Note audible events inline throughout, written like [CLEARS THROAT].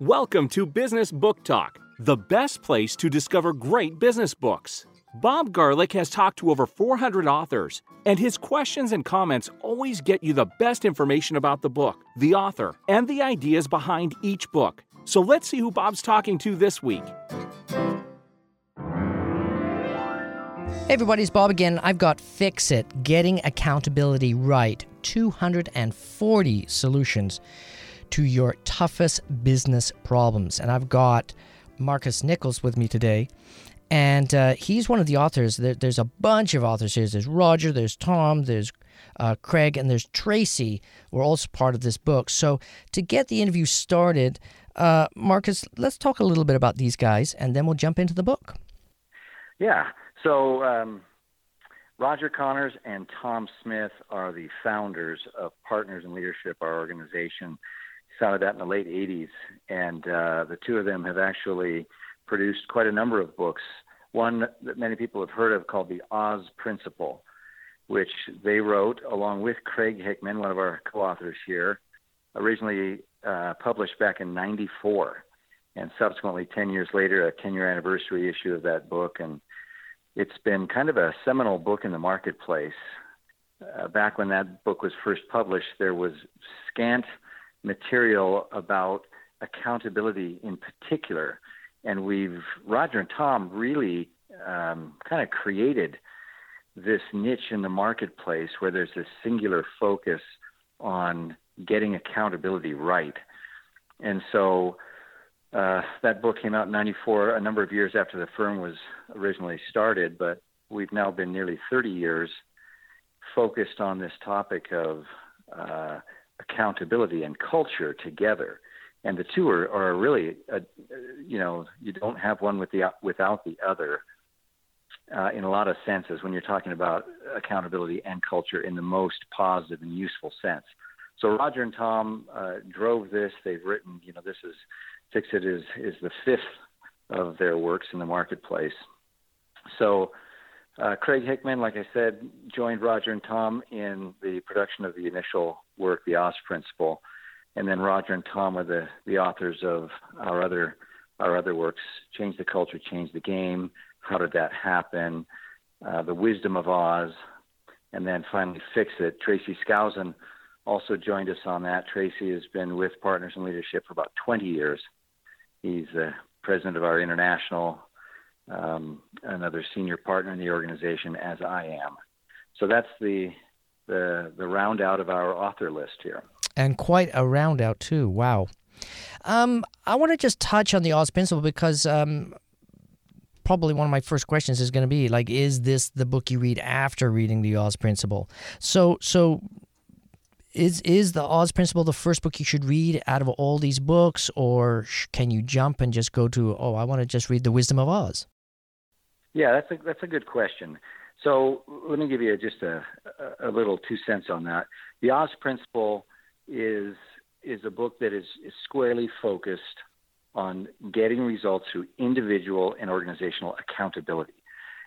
Welcome to Business Book Talk, the best place to discover great business books. Bob Garlick has talked to over 400 authors, and his questions and comments always get you the best information about the book, the author, and the ideas behind each book. So let's see who Bob's talking to this week. Hey everybody, it's Bob again. I've got Fix It Getting Accountability Right 240 solutions to your toughest business problems. And I've got Marcus Nichols with me today. And uh, he's one of the authors. There, there's a bunch of authors here. There's Roger, there's Tom, there's uh, Craig, and there's Tracy. We're also part of this book. So to get the interview started, uh, Marcus, let's talk a little bit about these guys, and then we'll jump into the book. Yeah. So um, Roger Connors and Tom Smith are the founders of Partners in Leadership, our organization. Founded that in the late 80s, and uh, the two of them have actually produced quite a number of books. One that many people have heard of called the Oz Principle, which they wrote along with Craig Hickman, one of our co-authors here, originally uh, published back in '94, and subsequently 10 years later, a 10-year anniversary issue of that book, and it's been kind of a seminal book in the marketplace. Uh, back when that book was first published, there was scant material about accountability in particular. And we've, Roger and Tom really um, kind of created this niche in the marketplace where there's this singular focus on getting accountability right. And so uh, that book came out in 94, a number of years after the firm was originally started, but we've now been nearly 30 years focused on this topic of uh, accountability and culture together. And the two are, are really, a, you know, you don't have one with the, without the other uh, in a lot of senses when you're talking about accountability and culture in the most positive and useful sense. So Roger and Tom uh, drove this. They've written, you know, this is Fix It is is the fifth of their works in the marketplace. So uh, Craig Hickman, like I said, joined Roger and Tom in the production of the initial work, The Oz Principle, and then Roger and Tom are the, the authors of our other our other works, Change the Culture, Change the Game, How Did That Happen, uh, The Wisdom of Oz, and then finally Fix It. Tracy Skousen also joined us on that. Tracy has been with Partners in Leadership for about 20 years. He's the president of our international um, another senior partner in the organization, as I am. So that's the the the round out of our author list here. And quite a round out too. Wow. Um, I want to just touch on the Oz Principle because um, probably one of my first questions is going to be like, is this the book you read after reading the Oz Principle? So so is is the Oz Principle the first book you should read out of all these books, or can you jump and just go to oh I want to just read the Wisdom of Oz? Yeah, that's a that's a good question. So let me give you just a, a little two cents on that. The Oz Principle is is a book that is, is squarely focused on getting results through individual and organizational accountability,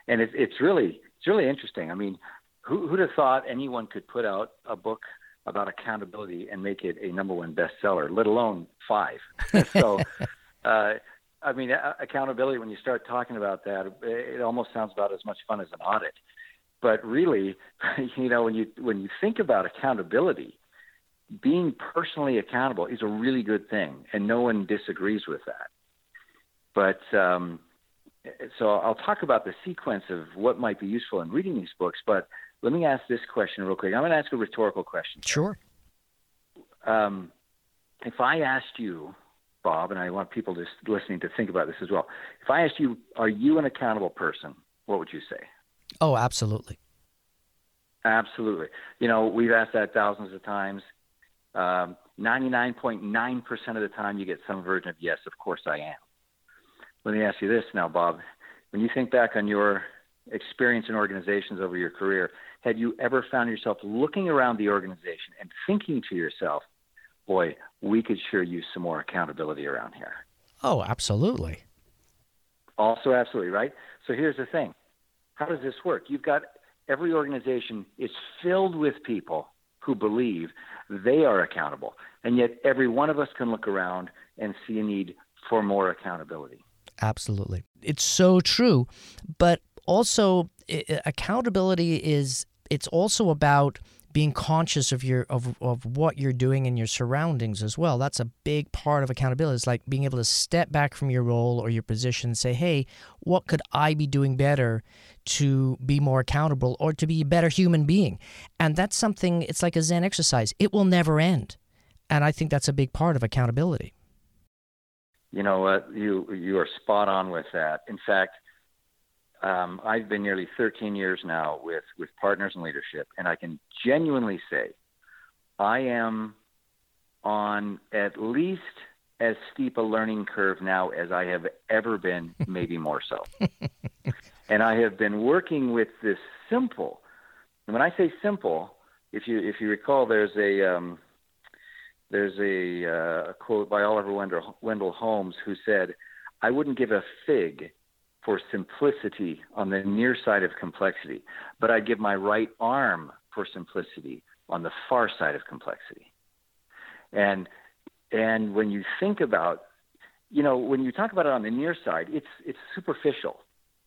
and it, it's really it's really interesting. I mean, who, who'd have thought anyone could put out a book about accountability and make it a number one bestseller, let alone five? [LAUGHS] so. Uh, I mean, accountability. When you start talking about that, it almost sounds about as much fun as an audit. But really, [LAUGHS] you know, when you when you think about accountability, being personally accountable is a really good thing, and no one disagrees with that. But um, so I'll talk about the sequence of what might be useful in reading these books. But let me ask this question real quick. I'm going to ask a rhetorical question. Sure. Um, if I asked you Bob, and I want people just listening to think about this as well. If I asked you, are you an accountable person? What would you say? Oh, absolutely. Absolutely. You know, we've asked that thousands of times. Um, 99.9% of the time, you get some version of yes, of course I am. Let me ask you this now, Bob. When you think back on your experience in organizations over your career, had you ever found yourself looking around the organization and thinking to yourself, boy, we could sure use some more accountability around here. Oh, absolutely. Also, absolutely, right? So here's the thing how does this work? You've got every organization is filled with people who believe they are accountable. And yet, every one of us can look around and see a need for more accountability. Absolutely. It's so true. But also, accountability is, it's also about being conscious of your of, of what you're doing in your surroundings as well. That's a big part of accountability. It's like being able to step back from your role or your position and say hey what could i be doing better to be more accountable or to be a better human being? And that's something it's like a zen exercise. It will never end. And i think that's a big part of accountability. You know what? You you are spot on with that. In fact um, I've been nearly 13 years now with, with partners in leadership, and I can genuinely say I am on at least as steep a learning curve now as I have ever been, [LAUGHS] maybe more so. and I have been working with this simple. And when I say simple, if you if you recall, there's a um, there's a, uh, a quote by Oliver Wendell, Wendell Holmes who said, "I wouldn't give a fig for simplicity on the near side of complexity, but I give my right arm for simplicity on the far side of complexity. And and when you think about, you know, when you talk about it on the near side, it's it's superficial.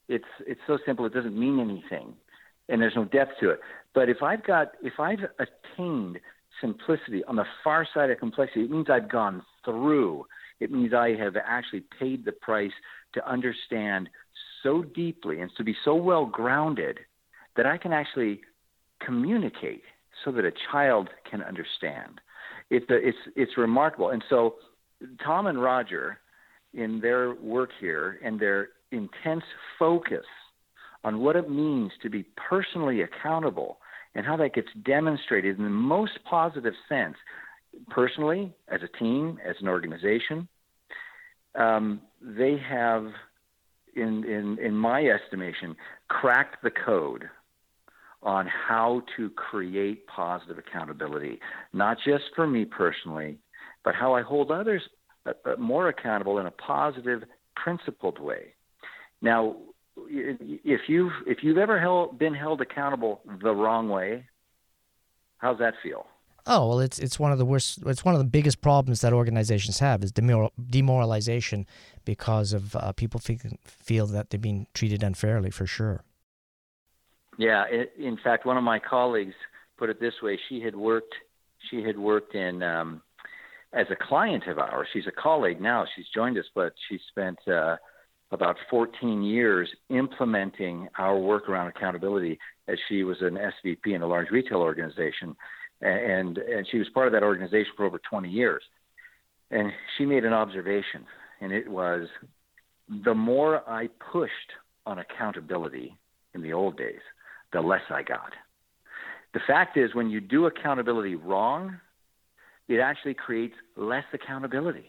It's it's so simple it doesn't mean anything, and there's no depth to it. But if I've got if I've attained simplicity on the far side of complexity, it means I've gone through. It means I have actually paid the price to understand so deeply and to be so well grounded that I can actually communicate so that a child can understand. It's it's remarkable. And so Tom and Roger, in their work here and their intense focus on what it means to be personally accountable and how that gets demonstrated in the most positive sense, personally, as a team, as an organization, um, they have in, in, in my estimation, cracked the code on how to create positive accountability, not just for me personally, but how I hold others uh, uh, more accountable in a positive, principled way. Now, if you've if you've ever held, been held accountable the wrong way, how's that feel? Oh well, it's it's one of the worst. It's one of the biggest problems that organizations have is demoral, demoralization because of uh, people feel, feel that they're being treated unfairly. For sure. Yeah, it, in fact, one of my colleagues put it this way: she had worked she had worked in um, as a client of ours. She's a colleague now. She's joined us, but she spent uh, about 14 years implementing our work around accountability as she was an SVP in a large retail organization and and she was part of that organization for over 20 years. And she made an observation, and it was the more I pushed on accountability in the old days, the less I got. The fact is, when you do accountability wrong, it actually creates less accountability.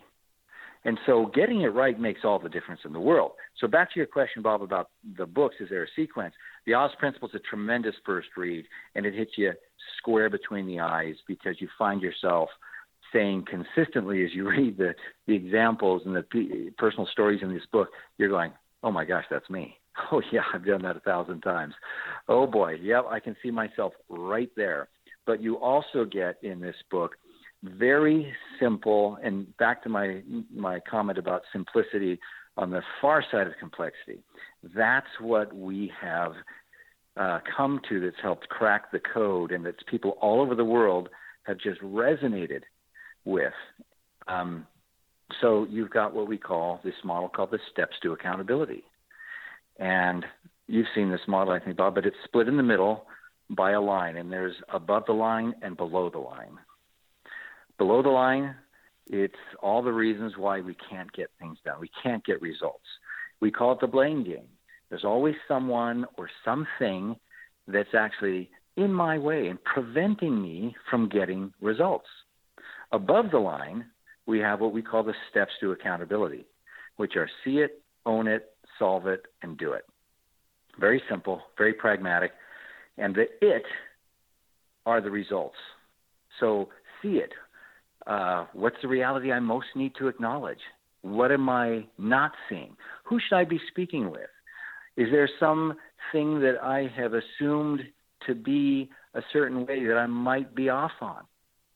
And so getting it right makes all the difference in the world. So back to your question, Bob, about the books, is there a sequence? The Oz Principle is a tremendous first read, and it hits you square between the eyes because you find yourself saying consistently as you [LAUGHS] read the, the examples and the personal stories in this book, you're going, oh my gosh, that's me. [LAUGHS] Oh yeah, I've done that a thousand times. Oh boy, yep, I can see myself right there. But you also get in this book very simple and back to my my comment about simplicity on the far side of complexity. That's what we have uh, come to that's helped crack the code and that people all over the world have just resonated with. Um, so you've got what we call this model called the steps to accountability. And you've seen this model, I think, Bob, but it's split in the middle by a line, and there's above the line and below the line. Below the line, it's all the reasons why we can't get things done. We can't get results. We call it the blame game. There's always someone or something that's actually in my way and preventing me from getting results. Above the line, we have what we call the steps to accountability, which are see it, own it, solve it, and do it. Very simple, very pragmatic. And the it are the results. So see it. Uh, what's the reality I most need to acknowledge? What am I not seeing? Who should I be speaking with? Is there something that I have assumed to be a certain way that I might be off on?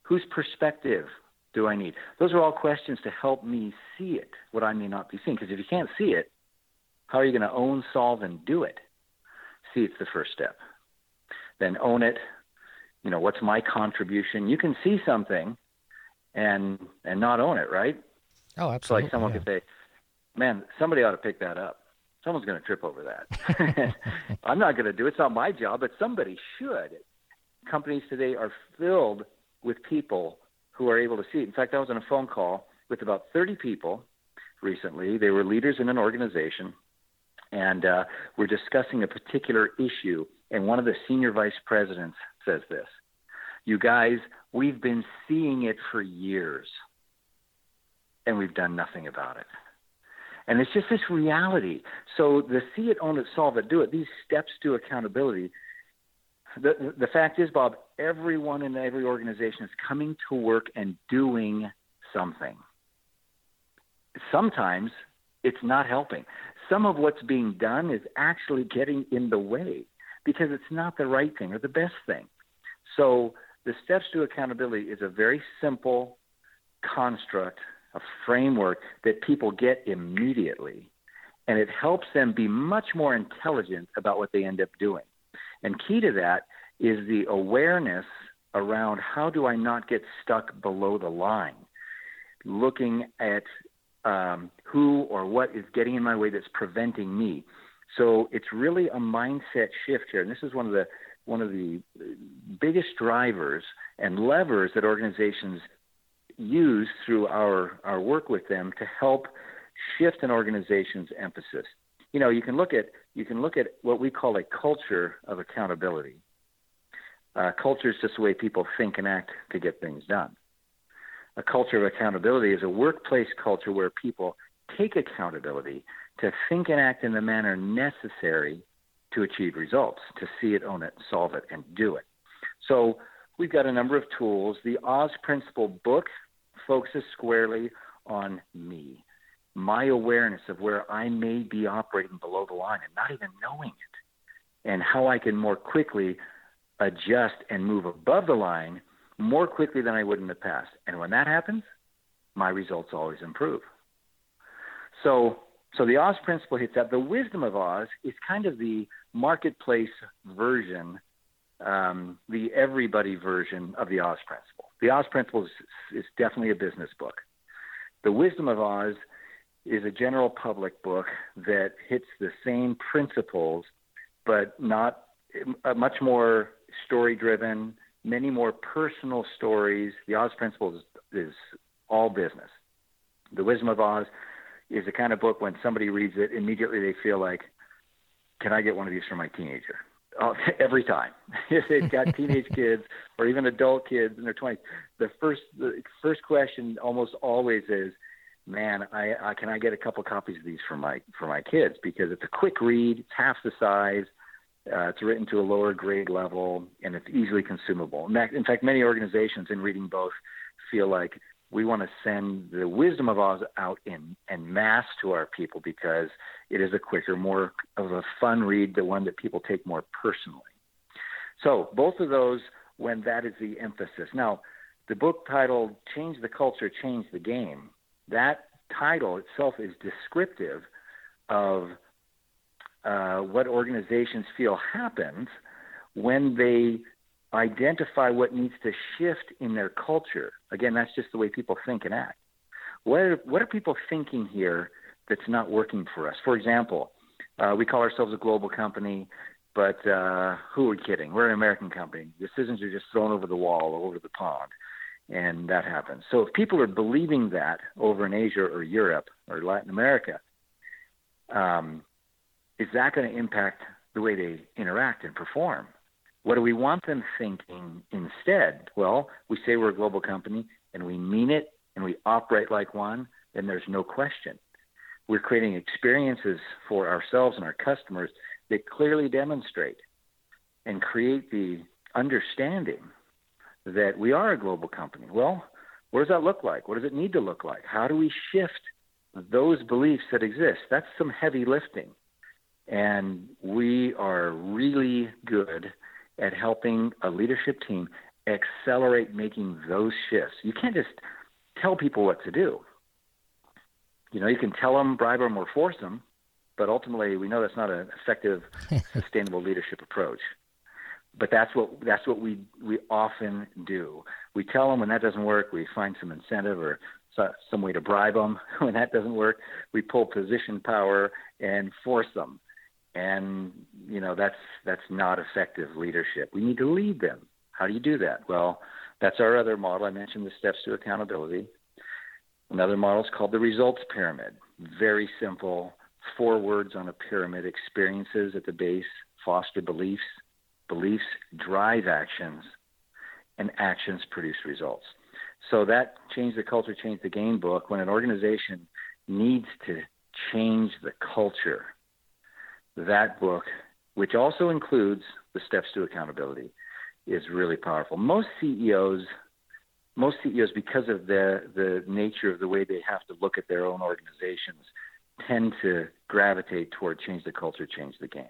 Whose perspective do I need? Those are all questions to help me see it, what I may not be seeing. Because if you can't see it, how are you going to own, solve, and do it? See, it's the first step. Then own it. You know, what's my contribution? You can see something and and not own it, right? Oh, absolutely. So like someone yeah. could say, "Man, somebody ought to pick that up." Someone's going to trip over that. [LAUGHS] I'm not going to do it. It's not my job, but somebody should. Companies today are filled with people who are able to see it. In fact, I was on a phone call with about 30 people recently. They were leaders in an organization, and uh, we're discussing a particular issue. And one of the senior vice presidents says this You guys, we've been seeing it for years, and we've done nothing about it. And it's just this reality. So the see it, own it, solve it, do it, these steps to accountability. The, the fact is, Bob, everyone in every organization is coming to work and doing something. Sometimes it's not helping. Some of what's being done is actually getting in the way because it's not the right thing or the best thing. So the steps to accountability is a very simple construct, a framework that people get immediately. And it helps them be much more intelligent about what they end up doing. And key to that is the awareness around how do I not get stuck below the line, looking at um, who or what is getting in my way that's preventing me. So it's really a mindset shift here, and this is one of the one of the biggest drivers and levers that organizations use through our our work with them to help shift an organization's emphasis. You know, you can look at you can look at what we call a culture of accountability. Uh, culture is just the way people think and act to get things done. A culture of accountability is a workplace culture where people take accountability to think and act in the manner necessary to achieve results, to see it, own it, solve it, and do it. So we've got a number of tools. The Oz Principle book focuses squarely on me, my awareness of where I may be operating below the line and not even knowing it, and how I can more quickly adjust and move above the line more quickly than I would in the past. And when that happens, my results always improve. So, so the Oz principle hits that. The wisdom of Oz is kind of the marketplace version, um, the everybody version of the Oz principle. The Oz Principles is, definitely a business book. The wisdom of Oz is a general public book that hits the same principles, but not uh, much more story driven, many more personal stories. The Oz Principles is all business. The Wisdom of Oz is the kind of book when somebody reads it, immediately they feel like, can I get one of these for my teenager? Oh, [LAUGHS] every time. [LAUGHS] if they've got [LAUGHS] teenage kids or even adult kids in their 20s, the first the first question almost always is, "Man, I, I can I get a couple copies of these for my for my kids because it's a quick read, it's half the size, uh, it's written to a lower grade level and it's easily consumable. In fact, many organizations in reading both feel like we want to send the wisdom of Oz out in en mass to our people because it is a quicker, more of a fun read, the one that people take more personally. So both of those, when that is the emphasis. Now, the book titled "Change the Culture, Change the Game." That title itself is descriptive of uh, what organizations feel happens when they identify what needs to shift in their culture. Again, that's just the way people think and act. What are, what are people thinking here that's not working for us? For example, uh, we call ourselves a global company, but uh, who are we kidding? We're an American company. Decisions are just thrown over the wall or over the pond, and that happens. So if people are believing that over in Asia or Europe or Latin America, um, is that going to impact the way they interact and perform? What do we want them thinking instead? Well, we say we're a global company and we mean it and we operate like one, then there's no question. We're creating experiences for ourselves and our customers that clearly demonstrate and create the understanding that we are a global company. Well, what does that look like? What does it need to look like? How do we shift those beliefs that exist? That's some heavy lifting. And we are really good at helping a leadership team accelerate making those shifts. You can't just tell people what to do. You know, you can tell them, bribe them, or force them, but ultimately, we know that's not an effective, [LAUGHS] sustainable leadership approach. But that's what that's what we we often do. We tell them when that doesn't work, we find some incentive or some way to bribe them. [LAUGHS] When that doesn't work, we pull position power and force them. And you know that's that's not effective leadership. We need to lead them. How do you do that? Well, that's our other model. I mentioned the steps to accountability. Another model is called the results pyramid. Very simple, four words on a pyramid experiences at the base, foster beliefs, beliefs drive actions, and actions produce results. So that Change the Culture, Change the Game book, when an organization needs to change the culture, that book, which also includes the steps to accountability, is really powerful. Most CEOs, most CEOs, because of the the nature of the way they have to look at their own organizations, tend to gravitate toward change the culture, change the game.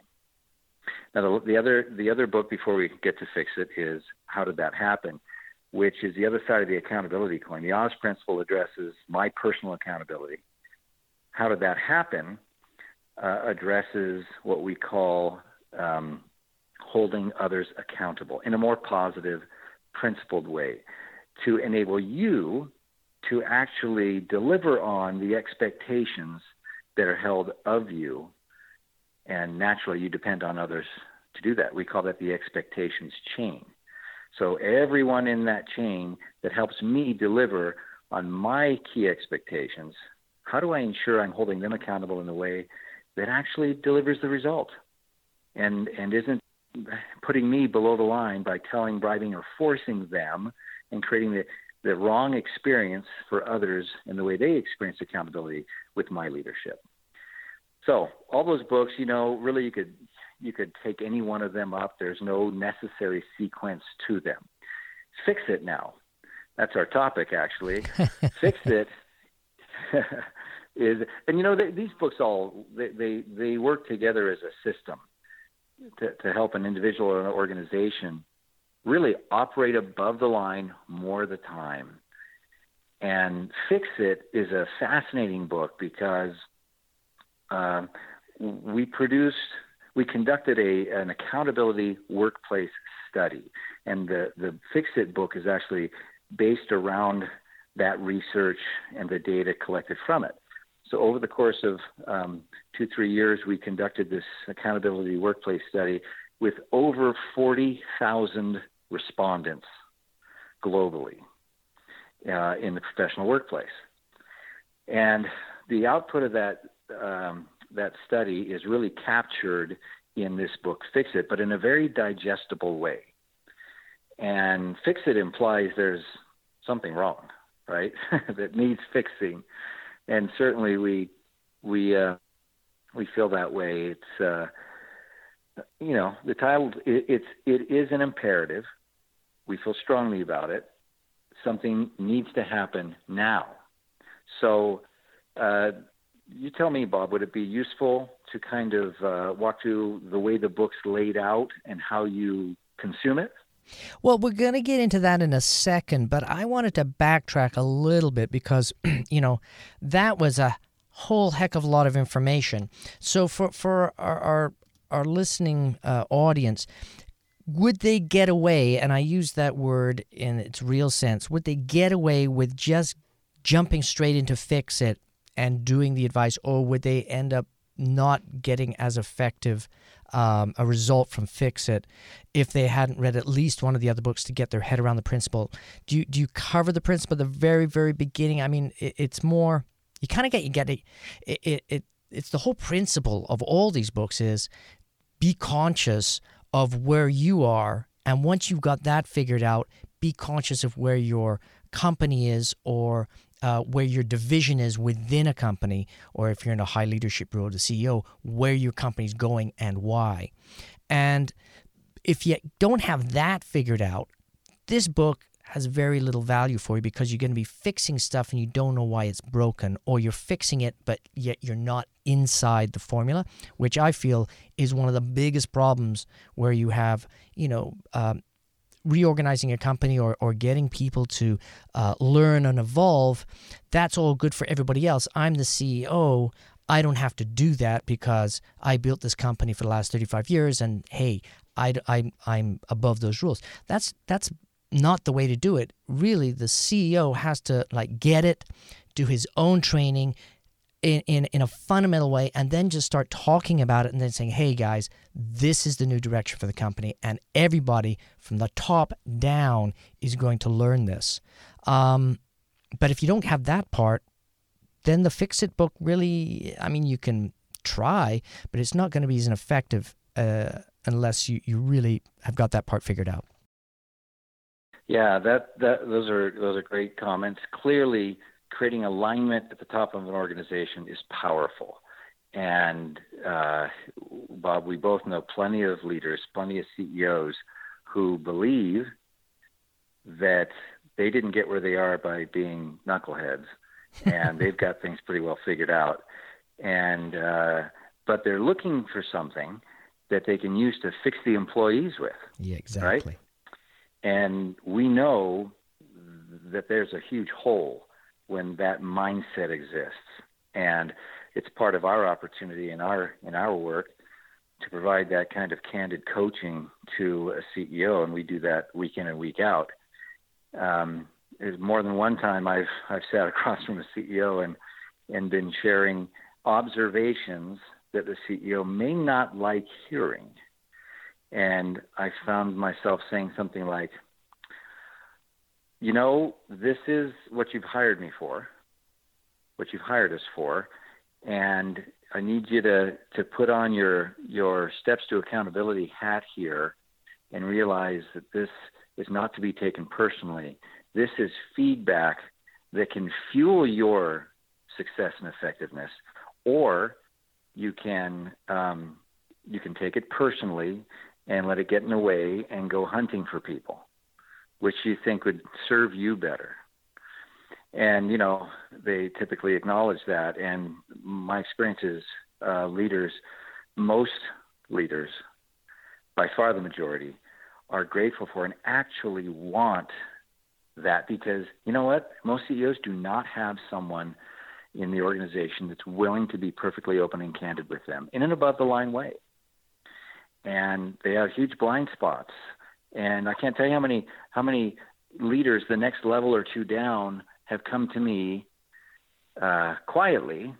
Now, the, the other the other book before we get to fix it is how did that happen, which is the other side of the accountability coin. The Oz principle addresses my personal accountability. How did that happen? Uh, addresses what we call um, holding others accountable in a more positive, principled way to enable you to actually deliver on the expectations that are held of you. And naturally, you depend on others to do that. We call that the expectations chain. So, everyone in that chain that helps me deliver on my key expectations, how do I ensure I'm holding them accountable in a way that actually delivers the result and, and isn't putting me below the line by telling, bribing, or forcing them and creating the, the wrong experience for others in the way they experience accountability with my leadership. So all those books, you know, really you could you could take any one of them up. There's no necessary sequence to them. Fix it now. That's our topic, actually. [LAUGHS] Fix it [LAUGHS] is, and you know, they, these books all they, they they work together as a system to, to help an individual or an organization really operate above the line more of the time. And Fix It is a fascinating book because um, we produced, we conducted a an accountability workplace study, and the the Fix It book is actually based around that research and the data collected from it. So over the course of um, two, three years, we conducted this accountability workplace study with over 40,000 respondents globally uh, in the professional workplace. And the output of that um, that study is really captured in this book, Fix It, but in a very digestible way. And Fix It implies there's something wrong, right? [LAUGHS] that needs fixing and certainly we we uh, we feel that way. It's uh, you know the title it, it's it is an imperative. We feel strongly about it. Something needs to happen now. So uh, you tell me, Bob, would it be useful to kind of uh, walk through the way the book's laid out and how you consume it? Well, we're going to get into that in a second, but I wanted to backtrack a little bit because, [CLEARS THROAT] you know, that was a whole heck of a lot of information. So for for our our, our listening uh, audience, would they get away? And I use that word in its real sense. Would they get away with just jumping straight into fix it and doing the advice, or would they end up not getting as effective? um, a result from Fix It if they hadn't read at least one of the other books to get their head around the principle. Do you do you cover the principle at the very very beginning? I mean, it, it's more you kind of get you get it, it it it's the whole principle of all these books is be conscious of where you are and once you've got that figured out be conscious of where your company is or uh, where your division is within a company, or if you're in a high leadership role, the CEO, where your company's going and why. And if you don't have that figured out, this book has very little value for you because you're going to be fixing stuff and you don't know why it's broken, or you're fixing it, but yet you're not inside the formula, which I feel is one of the biggest problems where you have, you know, um, reorganizing a company or, or getting people to uh, learn and evolve, that's all good for everybody else. I'm the CEO. I don't have to do that because I built this company for the last 35 years and hey, I, I, I'm above those rules. That's, that's not the way to do it. Really, the CEO has to like get it, do his own training, in, in, in a fundamental way and then just start talking about it and then saying, hey guys, this is the new direction for the company. And everybody from the top down is going to learn this. Um, but if you don't have that part, then the Fix It book really, I mean, you can try, but it's not going to be as effective uh, unless you, you really have got that part figured out. Yeah, that, that those are those are great comments. Clearly, creating alignment at the top of an organization is powerful. And uh, Bob, we both know plenty of leaders, plenty of CEOs who believe that they didn't get where they are by being knuckleheads, [LAUGHS] and they've got things pretty well figured out. And uh, but they're looking for something that they can use to fix the employees with. Yeah, exactly. Right? And we know that there's a huge hole when that mindset exists. And it's part of our opportunity in our in our work to provide that kind of candid coaching to a CEO, and we do that week in and week out. Um, there's more than one time I've I've sat across from a CEO and and been sharing observations that the CEO may not like hearing. And I found myself saying something like, you know, this is what you've hired me for, what you've hired us for, and I need you to to put on your your steps to accountability hat here and realize that this is not to be taken personally. This is feedback that can fuel your success and effectiveness, or you can um, you can take it personally and let it get in the way and go hunting for people which you think would serve you better. And you know, they typically acknowledge that. And my experience is, uh, leaders, most leaders, by far the majority, are grateful for and actually want that because you know what? Most CEOs do not have someone in the organization that's willing to be perfectly open and candid with them in an above the line way. And they have huge blind spots and I can't tell you how many how many leaders the next level or two down have come to me uh, quietly,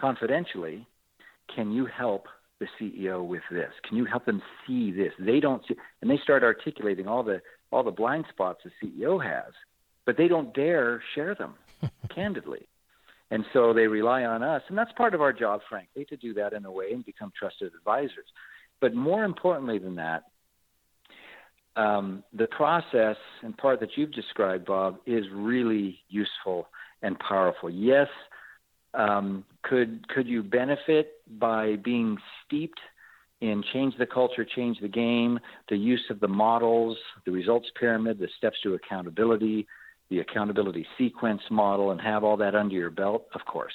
confidentially. Can you help the CEO with this? Can you help them see this? They don't see, and they start articulating all the all the blind spots the CEO has, but they don't dare share them [LAUGHS] candidly. And so they rely on us, and that's part of our job, frankly, to do that in a way and become trusted advisors. But more importantly than that, um, the process and part that you've described, Bob, is really useful and powerful. Yes, um, could could you benefit by being steeped in change the culture, change the game, the use of the models, the results pyramid, the steps to accountability, the accountability sequence model, and have all that under your belt? Of course.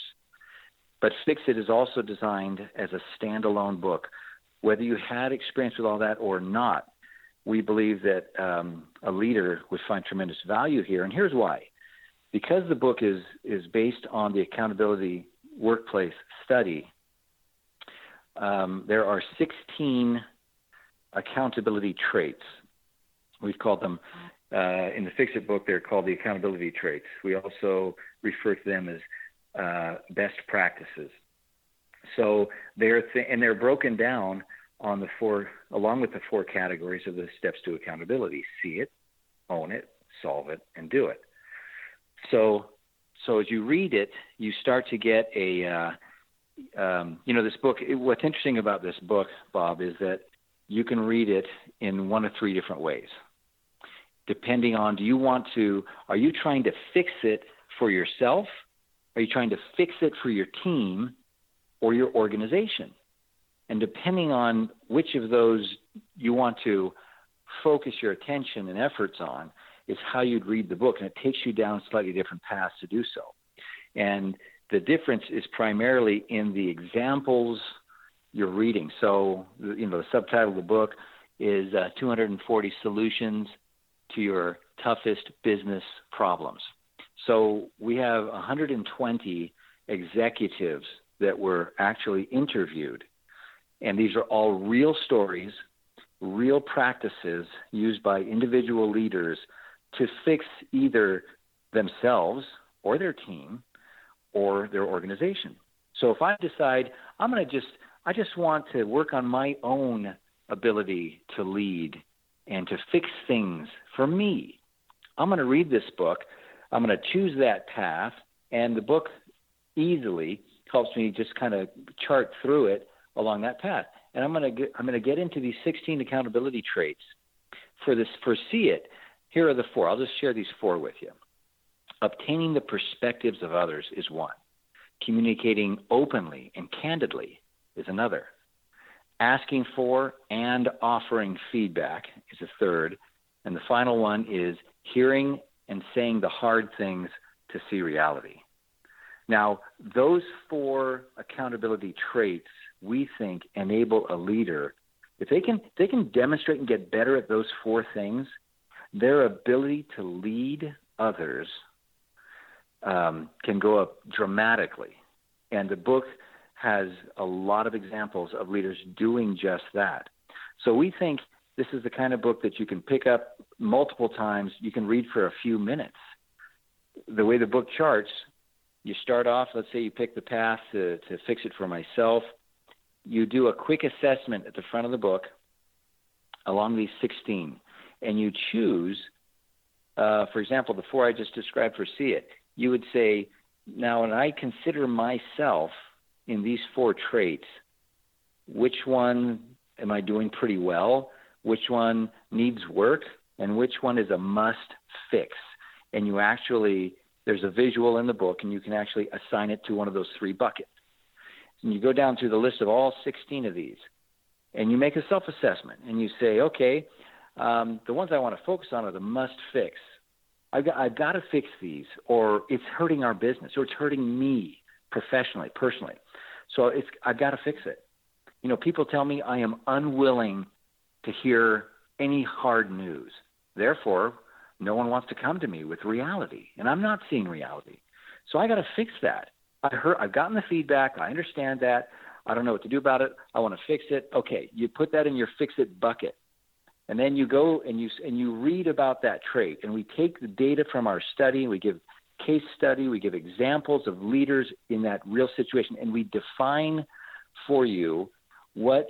But Fix It is also designed as a standalone book. Whether you had experience with all that or not, we believe that um, a leader would find tremendous value here. And here's why. Because the book is, is based on the accountability workplace study, um, there are 16 accountability traits. We've called them, uh, in the Fix It book, they're called the accountability traits. We also refer to them as uh, best practices. So they're, th- and they're broken down on the four, along with the four categories of the steps to accountability: see it, own it, solve it, and do it. So, so as you read it, you start to get a, uh, um, you know, this book. What's interesting about this book, Bob, is that you can read it in one of three different ways, depending on do you want to, are you trying to fix it for yourself? Are you trying to fix it for your team or your organization? And depending on which of those you want to focus your attention and efforts on, is how you'd read the book. And it takes you down slightly different paths to do so. And the difference is primarily in the examples you're reading. So, you know, the subtitle of the book is uh, 240 Solutions to your toughest business problems. So we have 120 executives that were actually interviewed. And these are all real stories, real practices used by individual leaders to fix either themselves or their team or their organization. So if I decide I'm going to just I just want to work on my own ability to lead and to fix things for me. I'm going to read this book. I'm going to choose that path and the book easily helps me just kind of chart through it along that path. And I'm going to get, I'm going to get into these 16 accountability traits for this for see it. Here are the four. I'll just share these four with you. Obtaining the perspectives of others is one. Communicating openly and candidly is another. Asking for and offering feedback is a third. And the final one is hearing and saying the hard things to see reality. Now, those four accountability traits we think enable a leader if they can they can demonstrate and get better at those four things, their ability to lead others um, can go up dramatically. And the book has a lot of examples of leaders doing just that. So we think this is the kind of book that you can pick up multiple times. You can read for a few minutes. The way the book charts, you start off, let's say you pick the path to, to fix it for myself. You do a quick assessment at the front of the book along these 16, and you choose, uh, for example, the four I just described for See It. You would say, now, when I consider myself in these four traits, which one am I doing pretty well? Which one needs work? And which one is a must fix? And you actually there's a visual in the book, and you can actually assign it to one of those three buckets. And you go down through the list of all 16 of these, and you make a self assessment, and you say, okay, um, the ones I want to focus on are the must fix. I've got, I've got to fix these, or it's hurting our business, or it's hurting me professionally, personally. So it's, I've got to fix it. You know, people tell me I am unwilling to hear any hard news. Therefore, no one wants to come to me with reality, and I'm not seeing reality. So I got to fix that. I heard, I've gotten the feedback. I understand that. I don't know what to do about it. I want to fix it. Okay, you put that in your fix it bucket, and then you go and you and you read about that trait. And we take the data from our study. We give case study. We give examples of leaders in that real situation, and we define for you what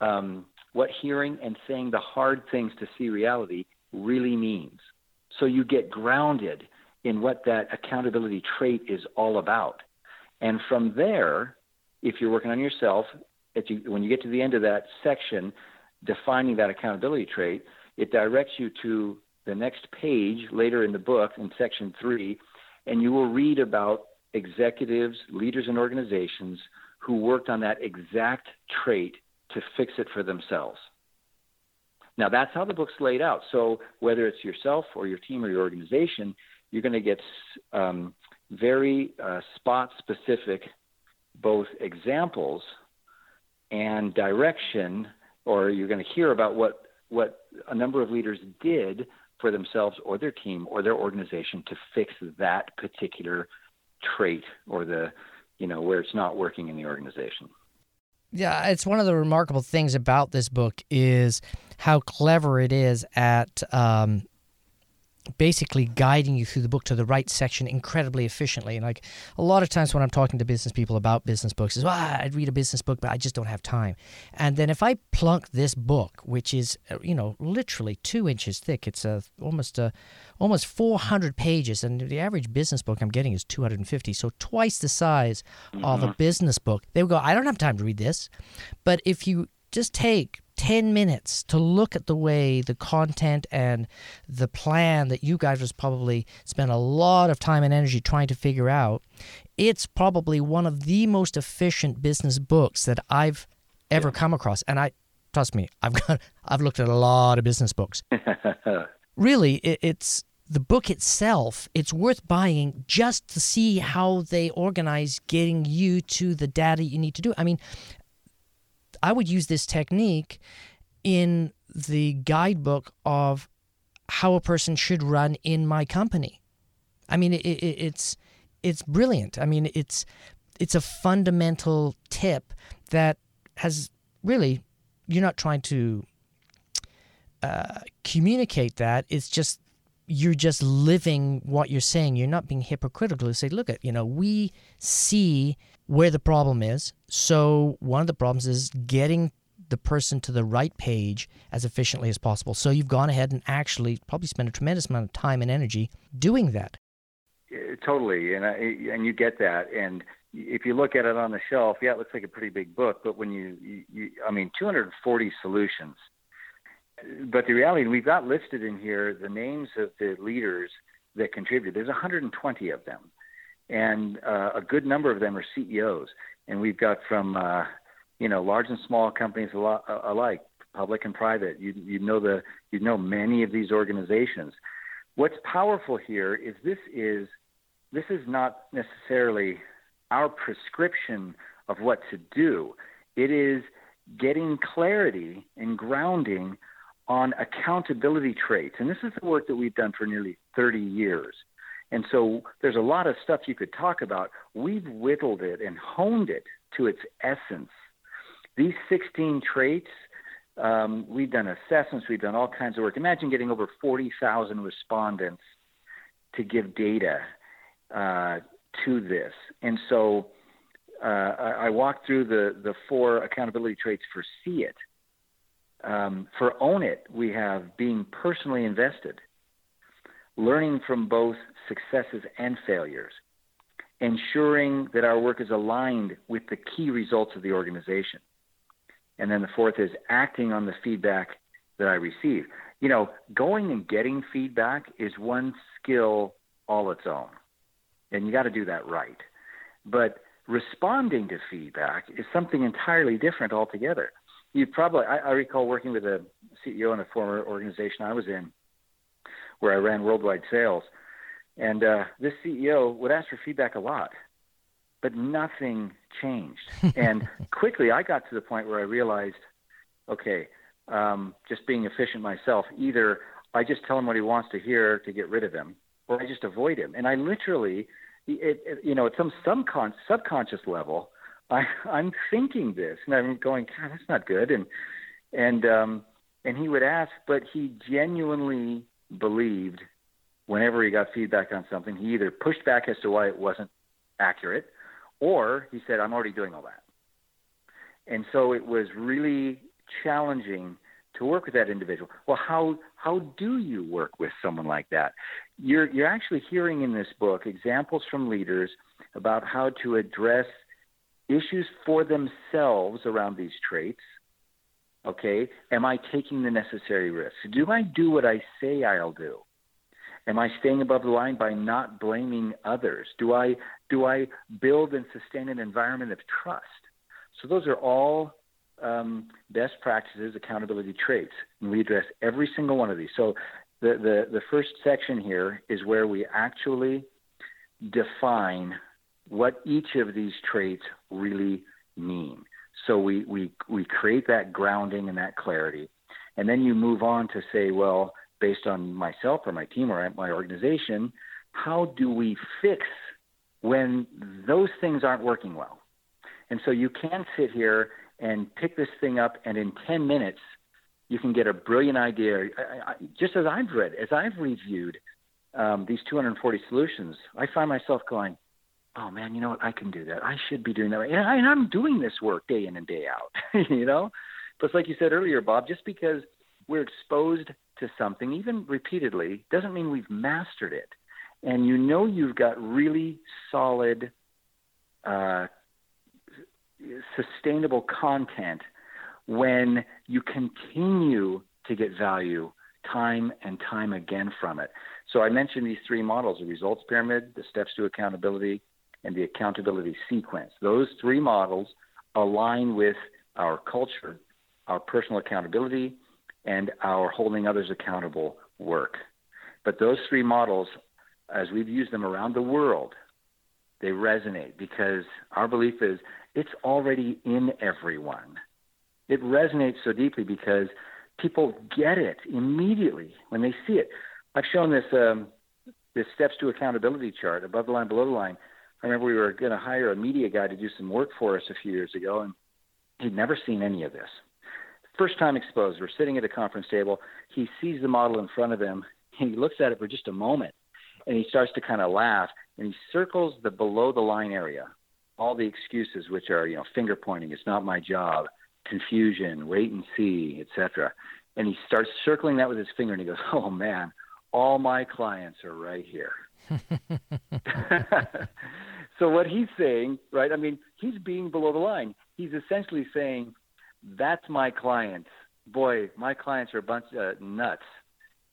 um, what hearing and saying the hard things to see reality really means. So you get grounded in what that accountability trait is all about. And from there, if you're working on yourself, you, when you get to the end of that section, defining that accountability trait, it directs you to the next page later in the book in section three, and you will read about executives, leaders, and organizations who worked on that exact trait to fix it for themselves. Now, that's how the book's laid out. So, whether it's yourself or your team or your organization, you're going to get um, very uh, spot specific both examples and direction, or you're going to hear about what, what a number of leaders did for themselves or their team or their organization to fix that particular trait or the, you know, where it's not working in the organization. Yeah, it's one of the remarkable things about this book is how clever it is at um, basically guiding you through the book to the right section incredibly efficiently. And like a lot of times when I'm talking to business people about business books, is well, I'd read a business book, but I just don't have time. And then if I plunk this book, which is uh, you know literally two inches thick, it's a almost a almost 400 pages, and the average business book I'm getting is 250, so twice the size mm-hmm. of a mm-hmm. business book. They would go, I don't have time to read this, but if you just take 10 minutes to look at the way the content and the plan that you guys was probably spent a lot of time and energy trying to figure out, it's probably one of the most efficient business books that I've ever yeah. come across. And I trust me, I've got I've looked at a lot of business books. [LAUGHS] really, it, it's the book itself, it's worth buying just to see how they organize getting you to the data you need to do. I mean, I would use this technique in the guidebook of how a person should run in my company. I mean, it, it, it's it's brilliant. I mean, it's it's a fundamental tip that has really you're not trying to uh, communicate that. It's just you're just living what you're saying. You're not being hypocritical. to say, look at you know we see where the problem is. So one of the problems is getting the person to the right page as efficiently as possible. So you've gone ahead and actually probably spent a tremendous amount of time and energy doing that. Totally, and I, and you get that. And if you look at it on the shelf, yeah, it looks like a pretty big book. But when you, you, you I mean, 240 solutions. But the reality, we've got listed in here the names of the leaders that contribute. There's 120 of them, and uh, a good number of them are CEOs. And we've got from uh, you know large and small companies alike, public and private. You you know the you know many of these organizations. What's powerful here is this is this is not necessarily our prescription of what to do. It is getting clarity and grounding on accountability traits. And this is the work that we've done for nearly 30 years. And so there's a lot of stuff you could talk about. We've whittled it and honed it to its essence. These 16 traits, um, we've done assessments, we've done all kinds of work. Imagine getting over 40,000 respondents to give data uh, to this. And so uh, I, I walked through the, the four accountability traits for See It. Um, for Own It, we have being personally invested, learning from both successes and failures, ensuring that our work is aligned with the key results of the organization. And then the fourth is acting on the feedback that I receive. You know, going and getting feedback is one skill all its own and you got to do that right. But responding to feedback is something entirely different altogether. You probably, I, I recall working with a CEO in a former organization I was in, where I ran worldwide sales, and uh, this CEO would ask for feedback a lot, but nothing changed. [LAUGHS] and quickly, I got to the point where I realized, okay, um, just being efficient myself, either I just tell him what he wants to hear to get rid of him, or I just avoid him. And I literally, it, it, you know, at some subcon- subconscious level, I, [LAUGHS] I'm thinking this, and I'm going, God, that's not good. And and um, and he would ask, but he genuinely believed whenever he got feedback on something, he either pushed back as to why it wasn't accurate, or he said, I'm already doing all that. And so it was really challenging to work with that individual. Well, how how do you work with someone like that? You're you're actually hearing in this book examples from leaders about how to address issues for themselves around these traits. Okay, am I taking the necessary risks? Do I do what I say I'll do? Am I staying above the line by not blaming others? Do I do I build and sustain an environment of trust? So those are all um, best practices, accountability traits, and we address every single one of these. So the, the, the first section here is where we actually define what each of these traits really mean. So we, we, we create that grounding and that clarity. And then you move on to say, well, based on myself or my team or my organization, how do we fix when those things aren't working well? And so you can sit here and pick this thing up, and in 10 minutes, you can get a brilliant idea. I, I, just as I've read, as I've reviewed um, these 240 solutions, I find myself going, oh man, you know what? I can do that. I should be doing that. And, I, and I'm doing this work day in and day out, [LAUGHS] you know? But like you said earlier, Bob, just because we're exposed to something, even repeatedly, doesn't mean we've mastered it. And you know you've got really solid uh, sustainable content when you continue to get value time and time again from it. So I mentioned these three models the results pyramid, the steps to accountability, and the accountability sequence. Those three models align with our culture, our personal accountability, and our holding others accountable work. But those three models, as we've used them around the world, they resonate because our belief is it's already in everyone. It resonates so deeply because people get it immediately when they see it. I've shown this um, this steps to accountability chart above the line, below the line. I remember we were going to hire a media guy to do some work for us a few years ago, and he'd never seen any of this. First time exposed. We're sitting at a conference table. He sees the model in front of him. and He looks at it for just a moment, and he starts to kind of laugh. And he circles the below the line area, all the excuses, which are you know finger pointing. It's not my job, confusion, wait and see, etc. And he starts circling that with his finger, and he goes, "Oh man, all my clients are right here." [LAUGHS] [LAUGHS] so what he's saying, right? I mean, he's being below the line. He's essentially saying, "That's my clients. Boy, my clients are a bunch of nuts,"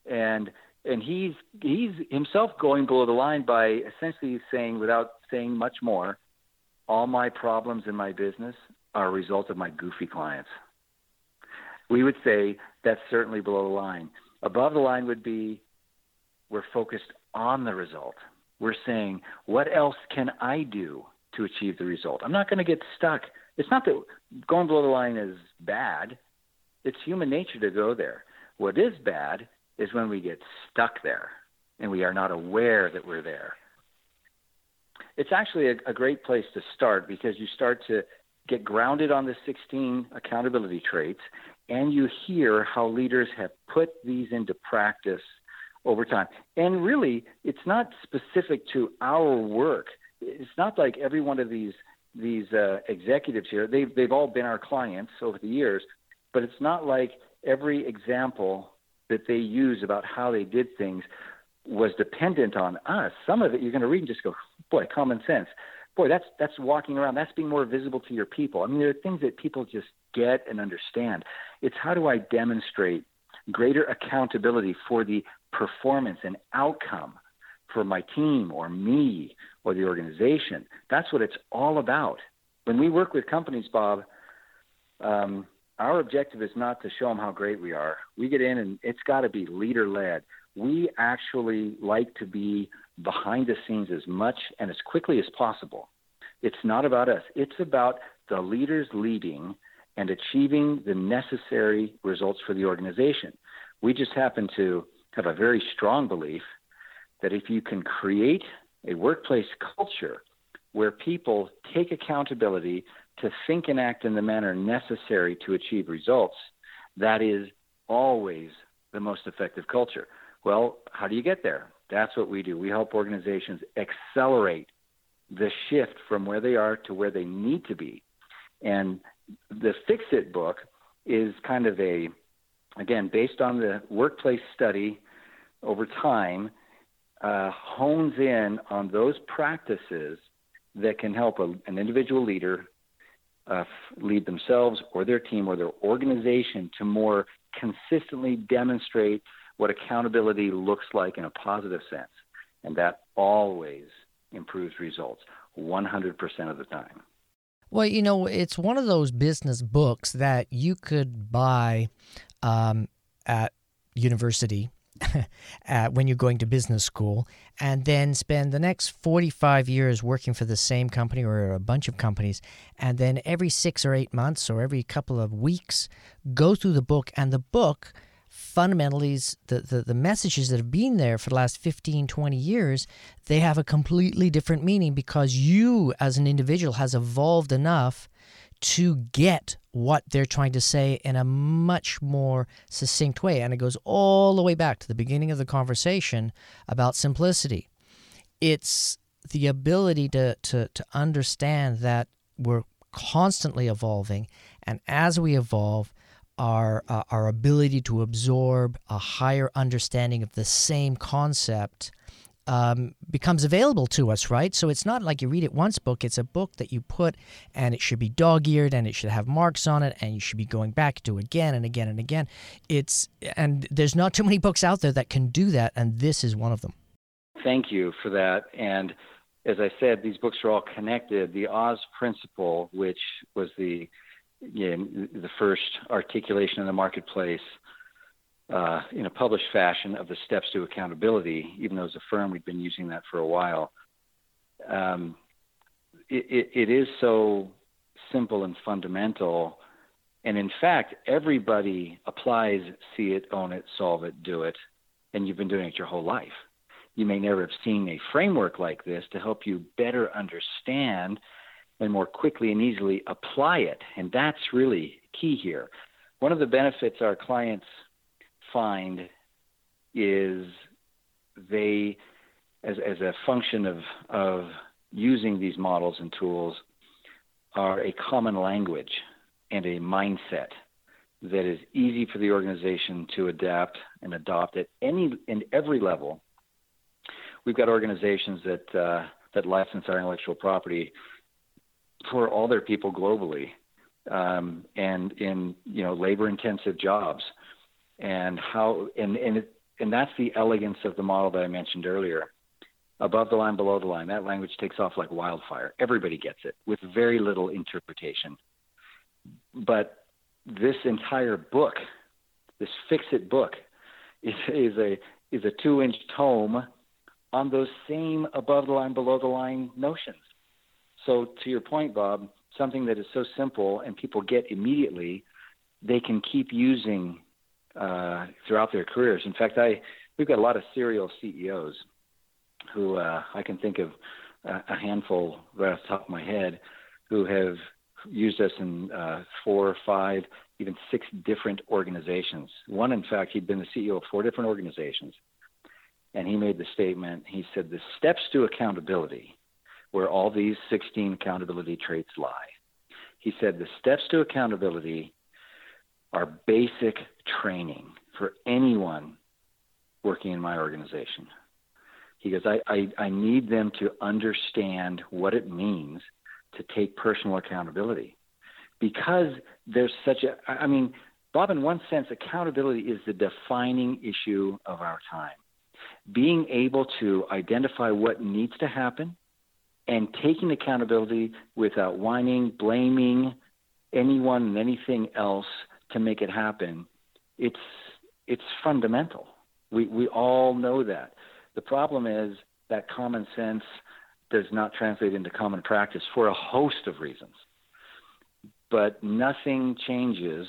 and and he's he's himself going below the line by essentially saying, without saying much more, all my problems in my business are a result of my goofy clients. We would say that's certainly below the line. Above the line would be we're focused on the result. We're saying, what else can I do to achieve the result? I'm not going to get stuck. It's not that going below the line is bad. It's human nature to go there. What is bad is when we get stuck there and we are not aware that we're there. It's actually a, a great place to start because you start to get grounded on the 16 accountability traits and you hear how leaders have put these into practice over time. And really, it's not specific to our work. It's not like every one of these these uh, executives here. They've they've all been our clients over the years, but it's not like every example that they use about how they did things was dependent on us. Some of it you're going to read and just go, boy, common sense. Boy, that's that's walking around. That's being more visible to your people. I mean, there are things that people just get and understand. It's how do I demonstrate greater accountability for the performance and outcome for my team or me or the organization. That's what it's all about. When we work with companies, Bob, um, our objective is not to show them how great we are. We get in and it's got to be leader led. We actually like to be behind the scenes as much and as quickly as possible. It's not about us, it's about the leaders leading and achieving the necessary results for the organization. We just happen to have a very strong belief that if you can create a workplace culture where people take accountability to think and act in the manner necessary to achieve results, that is always the most effective culture. Well, how do you get there? That's what we do. We help organizations accelerate the shift from where they are to where they need to be. And the Fix It book is kind of a, again, based on the workplace study over time, uh, hones in on those practices that can help a, an individual leader uh, lead themselves or their team or their organization to more consistently demonstrate what accountability looks like in a positive sense. And that always improves results 100% of the time. Well, you know, it's one of those business books that you could buy um, at university [LAUGHS] uh, when you're going to business school and then spend the next 45 years working for the same company or a bunch of companies and then every six or eight months or every couple of weeks go through the book and the book fundamentally the, the, the messages that have been there for the last 15 20 years they have a completely different meaning because you as an individual has evolved enough to get what they're trying to say in a much more succinct way. And it goes all the way back to the beginning of the conversation about simplicity. It's the ability to, to, to understand that we're constantly evolving. And as we evolve, our, uh, our ability to absorb a higher understanding of the same concept um, becomes available to us, right? So it's not like you read it once book. It's a book that you put and it should be dog-eared and it should have marks on it and you should be going back to again and again and again. It's and there's not too many books out there that can do that and this is one of them. Thank you for that. And as I said, these books are all connected. The Oz Principle, which was the you know, the first articulation in the marketplace uh, in a published fashion of the steps to accountability, even though as a firm we've been using that for a while. Um, it, it, it is so simple and fundamental. And in fact, everybody applies see it, own it, solve it, do it. and you've been doing it your whole life. You may never have seen a framework like this to help you better understand and more quickly and easily apply it. And that's really key here. One of the benefits our clients find is they, as, as a function of, of using these models and tools, are a common language and a mindset that is easy for the organization to adapt and adopt at any and every level. We've got organizations that uh, that license our intellectual property for all their people globally, um, and in you know labor-intensive jobs, and how and and it, and that's the elegance of the model that I mentioned earlier. Above the line, below the line, that language takes off like wildfire. Everybody gets it with very little interpretation. But this entire book, this Fix It book, is, is a is a two-inch tome on those same above the line, below the line notions. So to your point, Bob, something that is so simple and people get immediately, they can keep using uh, throughout their careers. In fact, I we've got a lot of serial CEOs who uh, I can think of a handful right off the top of my head who have used us in uh, four, five, even six different organizations. One, in fact, he'd been the CEO of four different organizations, and he made the statement. He said, "The steps to accountability, where all these 16 accountability traits lie." He said, "The steps to accountability are basic training for anyone working in my organization." He goes, I, I, I need them to understand what it means to take personal accountability because there's such a, I mean, Bob, in one sense, accountability is the defining issue of our time. Being able to identify what needs to happen and taking accountability without whining, blaming anyone and anything else to make it happen, it's it's fundamental. We we all know that. The problem is that common sense does not translate into common practice for a host of reasons. But nothing changes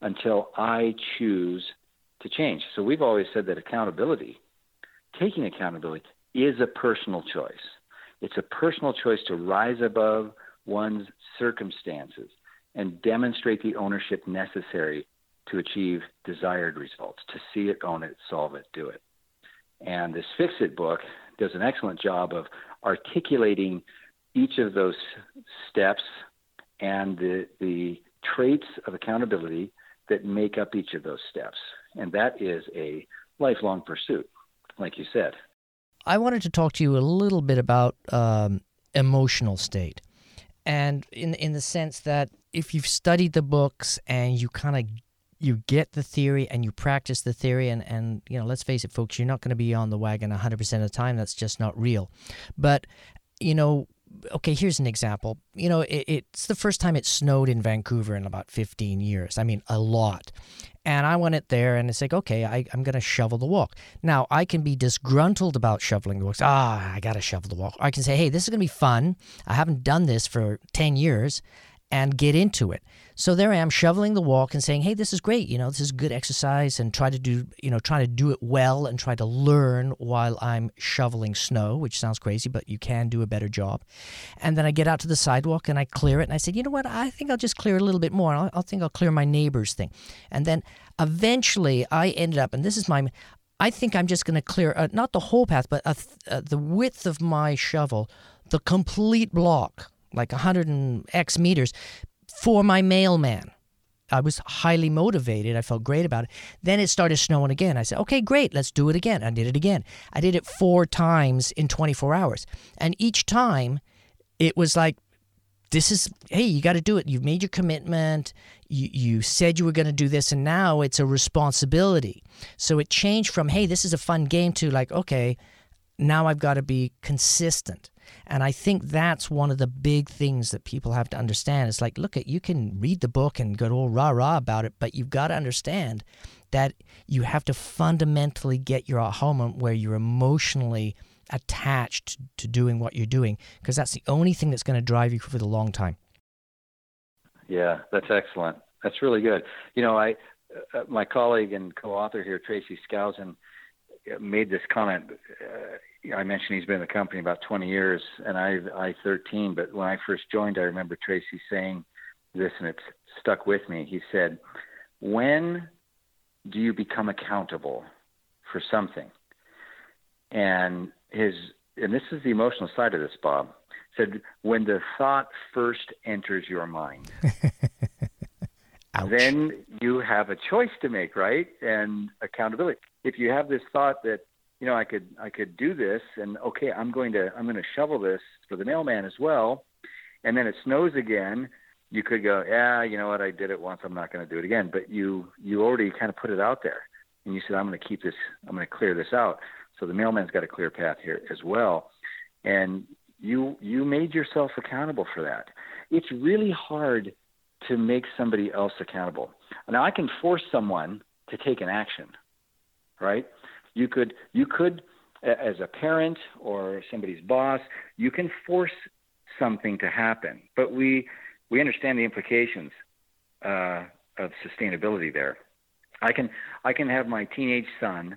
until I choose to change. So we've always said that accountability, taking accountability, is a personal choice. It's a personal choice to rise above one's circumstances and demonstrate the ownership necessary to achieve desired results, to see it, own it, solve it, do it. And this Fix It book does an excellent job of articulating each of those steps and the, the traits of accountability that make up each of those steps. And that is a lifelong pursuit, like you said. I wanted to talk to you a little bit about um, emotional state. And in, in the sense that if you've studied the books and you kind of you get the theory and you practice the theory and, and you know let's face it folks you're not going to be on the wagon 100% of the time. That's just not real. But you know okay here's an example. You know it, it's the first time it snowed in vancouver in about 15 years. I mean a lot and i went it there and it's like okay I, i'm going to shovel the walk. Now i can be disgruntled about shoveling the walk ah i gotta shovel the walk. I can say hey this is going to be fun. I haven't done this for 10 years and get into it. So there I am shoveling the walk and saying, "Hey, this is great. You know, this is good exercise and try to do, you know, try to do it well and try to learn while I'm shoveling snow, which sounds crazy, but you can do a better job." And then I get out to the sidewalk and I clear it and I said, "You know what? I think I'll just clear a little bit more. I'll, I'll think I'll clear my neighbor's thing." And then eventually I ended up and this is my I think I'm just going to clear uh, not the whole path, but uh, the width of my shovel, the complete block like 100 and X meters for my mailman. I was highly motivated. I felt great about it. Then it started snowing again. I said, okay, great, let's do it again. I did it again. I did it four times in 24 hours. And each time it was like, this is, hey, you got to do it. You've made your commitment. You, you said you were going to do this, and now it's a responsibility. So it changed from, hey, this is a fun game to like, okay, now I've got to be consistent. And I think that's one of the big things that people have to understand. It's like, look, at you can read the book and go all rah rah about it, but you've got to understand that you have to fundamentally get your moment where you're emotionally attached to doing what you're doing, because that's the only thing that's going to drive you for the long time. Yeah, that's excellent. That's really good. You know, I, uh, my colleague and co-author here, Tracy Skousen, made this comment. Uh, I mentioned he's been in the company about 20 years, and I I 13. But when I first joined, I remember Tracy saying this, and it's stuck with me. He said, "When do you become accountable for something?" And his and this is the emotional side of this, Bob. Said when the thought first enters your mind. [LAUGHS] then you have a choice to make, right? And accountability. If you have this thought that you know I could I could do this, and okay, I'm going to I'm going to shovel this for the mailman as well, and then it snows again. You could go, yeah, you know what? I did it once. I'm not going to do it again. But you you already kind of put it out there, and you said I'm going to keep this. I'm going to clear this out. So the mailman's got a clear path here as well, and you you made yourself accountable for that. It's really hard to make somebody else accountable. Now I can force someone to take an action, right? You could you could as a parent or somebody's boss, you can force something to happen, but we we understand the implications uh, of sustainability there. I can I can have my teenage son,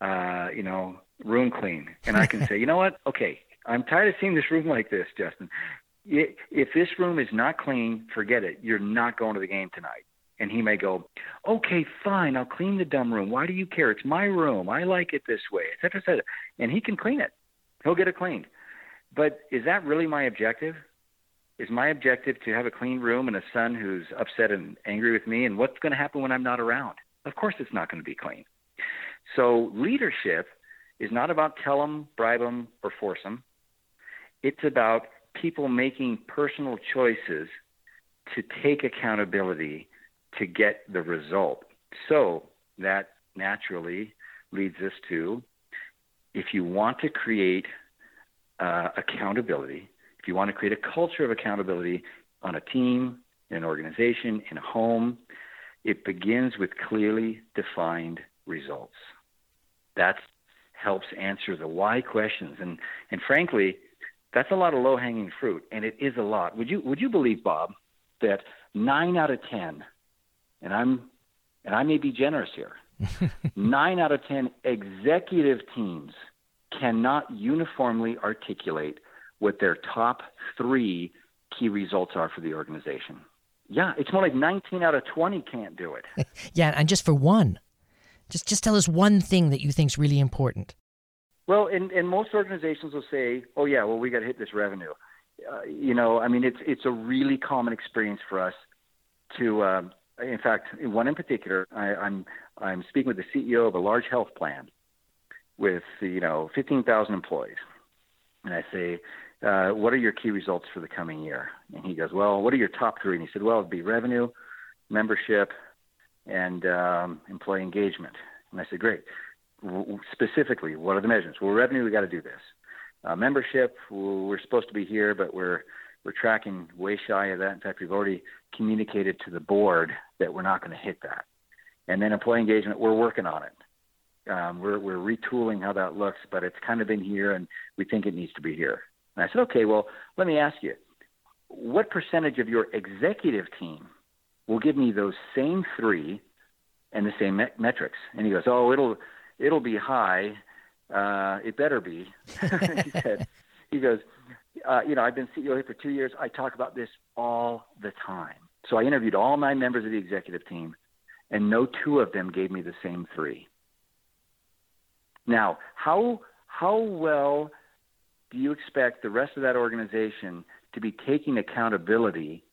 uh, you know, room clean, and I can [LAUGHS] say, you know what? Okay, I'm tired of seeing this room like this, Justin if this room is not clean, forget it. You're not going to the game tonight. And he may go, okay, fine, I'll clean the dumb room. Why do you care? It's my room. I like it this way, et cetera, et cetera. And he can clean it. He'll get it cleaned. But is that really my objective? Is my objective to have a clean room and a son who's upset and angry with me? And what's going to happen when I'm not around? Of course, it's not going to be clean. So leadership is not about tell them, bribe them, or force them. It's about people making personal choices to take accountability to get the result. So that naturally leads us to if you want to create uh, accountability, if you want to create a culture of accountability on a team, in an organization, in a home, it begins with clearly defined results. That helps answer the why questions. And, and frankly, that's a lot of low hanging fruit, and it is a lot. Would you would you believe, Bob, that nine out of ten, and I'm and I may be generous here, [LAUGHS] nine out of ten executive teams cannot uniformly articulate what their top three key results are for the organization. Yeah, it's more like 19 out of 20 can't do it. [LAUGHS] yeah, and just for one. Just just tell us one thing that you think is really important. Well, and, and most organizations will say, "Oh yeah, well we got to hit this revenue." Uh, you know, I mean, it's it's a really common experience for us to. Um, in fact, one in particular, I, I'm I'm speaking with the CEO of a large health plan with you know 15,000 employees, and I say, uh, "What are your key results for the coming year?" And he goes, "Well, what are your top three? And he said, "Well, it'd be revenue, membership, and um, employee engagement." And I said, "Great." specifically, what are the measurements? Well, revenue, we got to do this. Uh, membership, we're supposed to be here, but we're we're tracking way shy of that. In fact, we've already communicated to the board that we're not going to hit that. And then employee engagement, we're working on it. Um, we're we're retooling how that looks, but it's kind of been here, and we think it needs to be here. And I said, okay, well, let me ask you, what percentage of your executive team will give me those same three and the same me- metrics? And he goes, oh, it'll it'll be high. Uh, it better be. [LAUGHS] he said, he goes, uh, you know, I've been CEO here for two years. I talk about this all the time. So I interviewed all nine members of the executive team, and no two of them gave me the same three. Now, how how well do you expect the rest of that organization to be taking accountability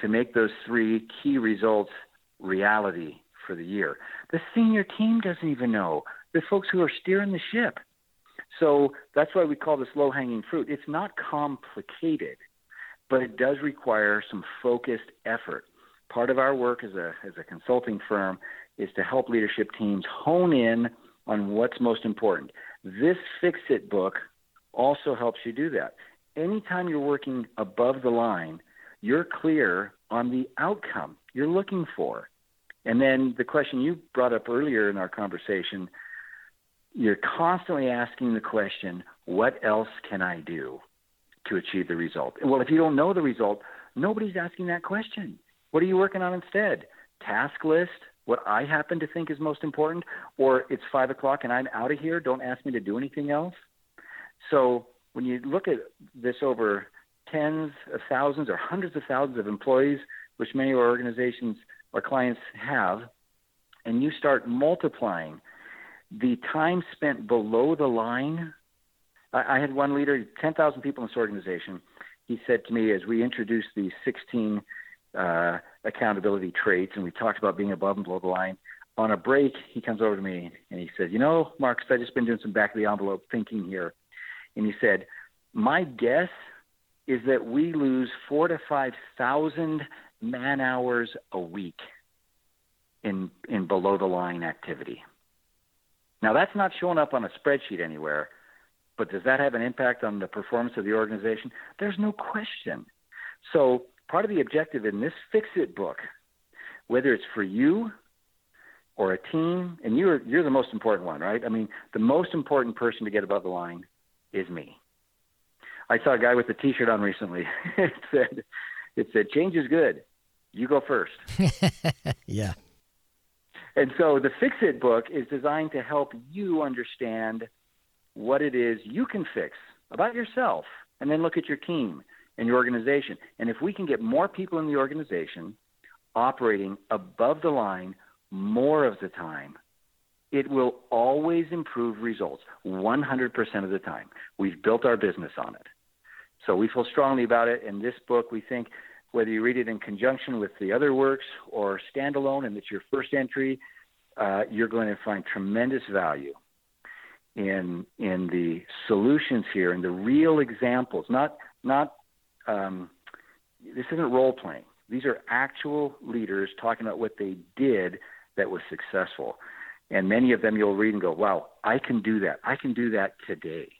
to make those three key results reality for the year? The senior team doesn't even know the folks who are steering the ship. So that's why we call this low hanging fruit. It's not complicated, but it does require some focused effort. Part of our work as a, as a consulting firm is to help leadership teams hone in on what's most important. This Fix It book also helps you do that. Anytime you're working above the line, you're clear on the outcome you're looking for. And then the question you brought up earlier in our conversation you're constantly asking the question, what else can I do to achieve the result? Well, if you don't know the result, nobody's asking that question. What are you working on instead? Task list, what I happen to think is most important, or it's five o'clock and I'm out of here. Don't ask me to do anything else. So when you look at this over tens of thousands or hundreds of thousands of employees, which many of our organizations, or clients have, and you start multiplying the time spent below the line. I, I had one leader, 10,000 people in this organization. He said to me as we introduced the 16 uh, accountability traits and we talked about being above and below the line, on a break, he comes over to me and he said, You know, Marcus, I've just been doing some back of the envelope thinking here. And he said, My guess is that we lose four to 5,000 man hours a week in, in below the line activity. Now, that's not showing up on a spreadsheet anywhere, but does that have an impact on the performance of the organization? There's no question. So, part of the objective in this Fix It book, whether it's for you or a team, and you're you're the most important one, right? I mean, the most important person to get above the line is me. I saw a guy with a T-shirt on recently. [LAUGHS] it said, "It said change is good. You go first. [LAUGHS] yeah. And so the Fix It book is designed to help you understand what it is you can fix about yourself, and then look at your team and your organization. And if we can get more people in the organization operating above the line more of the time, it will always improve results 100% of the time. We've built our business on it. So we feel strongly about it. In this book, we think whether you read it in conjunction with the other works or standalone and it's your first entry, uh, you're going to find tremendous value in in the solutions here and the real examples. Not not um, this isn't role playing. These are actual leaders talking about what they did that was successful. And many of them you'll read and go, wow, I can do that. I can do that today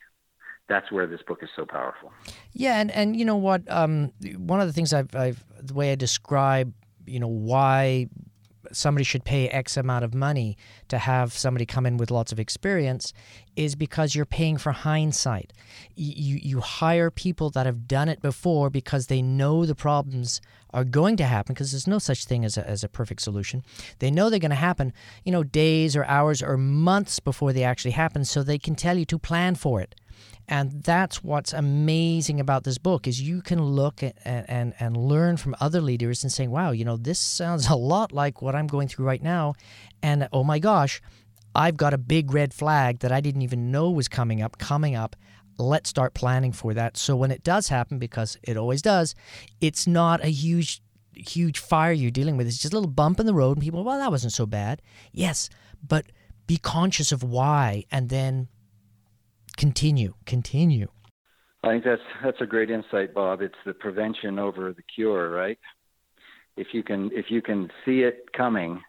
that's where this book is so powerful. Yeah, and, and you know what? Um, one of the things I've, I've the way I describe, you know, why somebody should pay X amount of money to have somebody come in with lots of experience is because you're paying for hindsight. You, you hire people that have done it before because they know the problems are going to happen because there's no such thing as a, as a perfect solution. They know they're going to happen, you know, days or hours or months before they actually happen so they can tell you to plan for it and that's what's amazing about this book is you can look at, and and learn from other leaders and saying wow you know this sounds [LAUGHS] a lot like what i'm going through right now. And oh my gosh i've got a big red flag that i didn't even know was coming up coming up. Let's start planning for that. So when it does happen because it always does it's not a huge huge fire you're dealing with. It's just a little bump in the road and people well that wasn't so bad. Yes but be conscious of why and then continue, continue. I think that's that's a great insight, Bob. It's the prevention over the cure, right? If you can if you can see it coming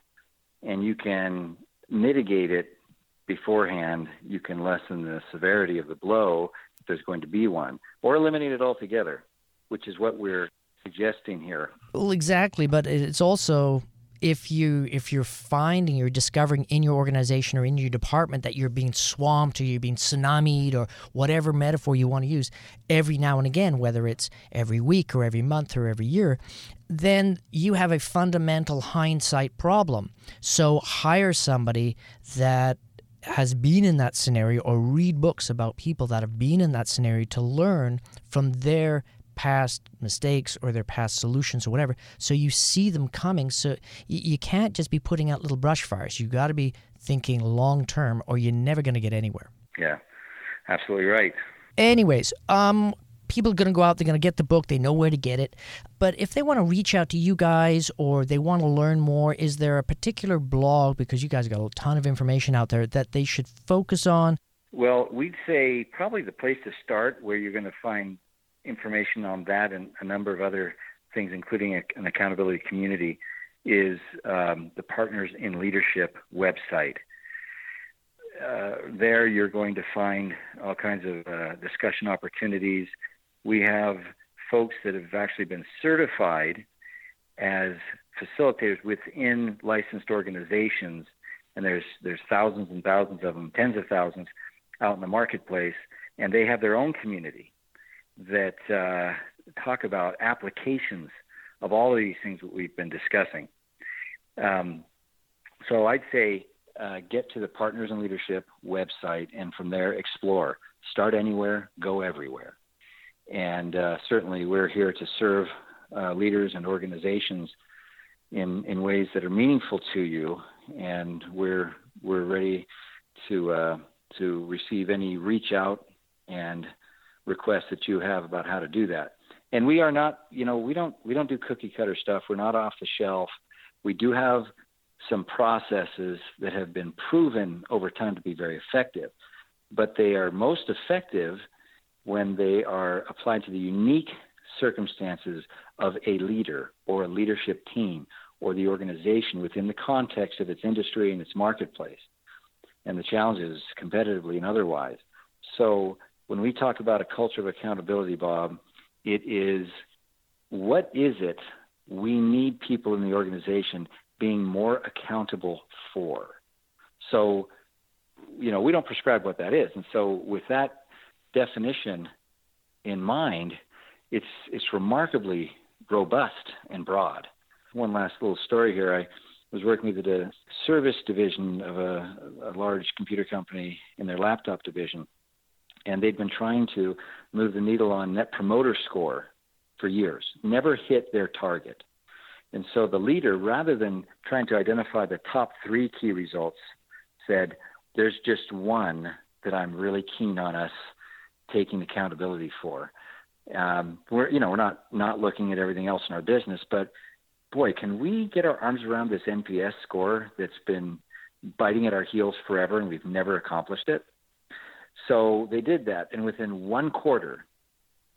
and you can mitigate it beforehand, you can lessen the severity of the blow if there's going to be one, or eliminate it altogether, which is what we're suggesting here. Well, exactly, but it's also if you if you're finding you're discovering in your organization or in your department that you're being swamped or you're being tsunamied or whatever metaphor you want to use every now and again whether it's every week or every month or every year then you have a fundamental hindsight problem. So hire somebody that has been in that scenario or read books about people that have been in that scenario to learn from their past mistakes or their past solutions or whatever. So you see them coming. So you can't just be putting out little brush fires. You got to be thinking long term, or you're never going to get anywhere. Yeah, absolutely right. Anyways, um, people are going to go out, they're going to get the book, they know where to get it. But if they want to reach out to you guys or they want to learn more, is there a particular blog, because you guys got a ton of information out there, that they should focus on? Well, we'd say probably the place to start where you're going to find information on that and a number of other things, including a, an accountability community, is um, the Partners in Leadership website. Uh, there, you're going to find all kinds of uh, discussion opportunities. We have folks that have actually been certified as facilitators within licensed organizations, and there's there's thousands and thousands of them, tens of thousands, out in the marketplace, and they have their own community that uh, talk about applications of all of these things that we've been discussing. Um, so I'd say uh, get to the Partners in Leadership website and from there explore. Start anywhere, go everywhere. And uh, certainly we're here to serve uh, leaders and organizations in, in ways that are meaningful to you. And we're, we're ready to, uh, to receive any reach out and requests that you have about how to do that. And we are not, you know, we don't, we don't do cookie cutter stuff. We're not off the shelf. We do have some processes that have been proven over time to be very effective, but they are most effective when they are applied to the unique circumstances of a leader or a leadership team or the organization within the context of its industry and its marketplace and the challenges competitively and otherwise. So when we talk about a culture of accountability, Bob, it is what is it we need people in the organization being more accountable for. So, you know, we don't prescribe what that is. And so with that definition in mind, it's it's remarkably robust and broad. One last little story here. I was working with the service division of a, a large computer company in their laptop division, and they'd been trying to move the needle on net promoter score for years, never hit their target. And so the leader, rather than trying to identify the top three key results, said, There's just one that I'm really keen on us taking accountability for. Um, we're, you know, we're not not looking at everything else in our business, but boy, can we get our arms around this NPS score that's been biting at our heels forever and we've never accomplished it? So they did that, and within one quarter,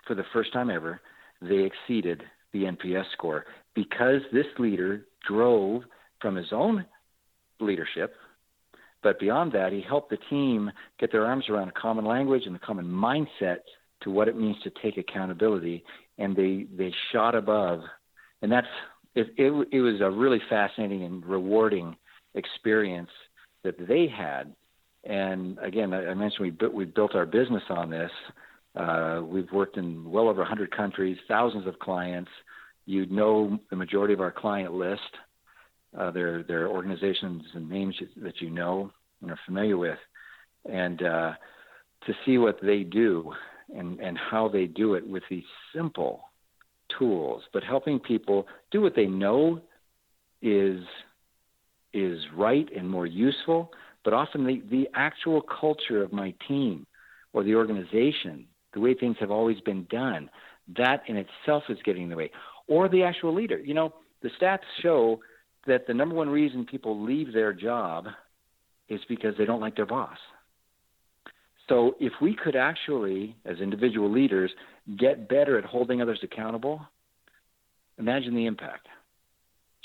for the first time ever, they exceeded the NPS score because this leader drove from his own leadership, but beyond that, he helped the team get their arms around a common language and a common mindset to what it means to take accountability, and they they shot above, and that's it. It, it was a really fascinating and rewarding experience that they had. And again, I, I mentioned we built, we built our business on this. Uh, we've worked in well over 100 countries, thousands of clients, you know the majority of our client list. Uh, they're, they're organizations and names that you know and are familiar with. And uh, to see what they do and, and how they do it with these simple tools, but helping people do what they know is, is right and more useful, but often the, the actual culture of my team or the organization, the way things have always been done, that in itself is getting in the way or the actual leader. You know, the stats show that the number one reason people leave their job is because they don't like their boss. So if we could actually, as individual leaders, get better at holding others accountable, imagine the impact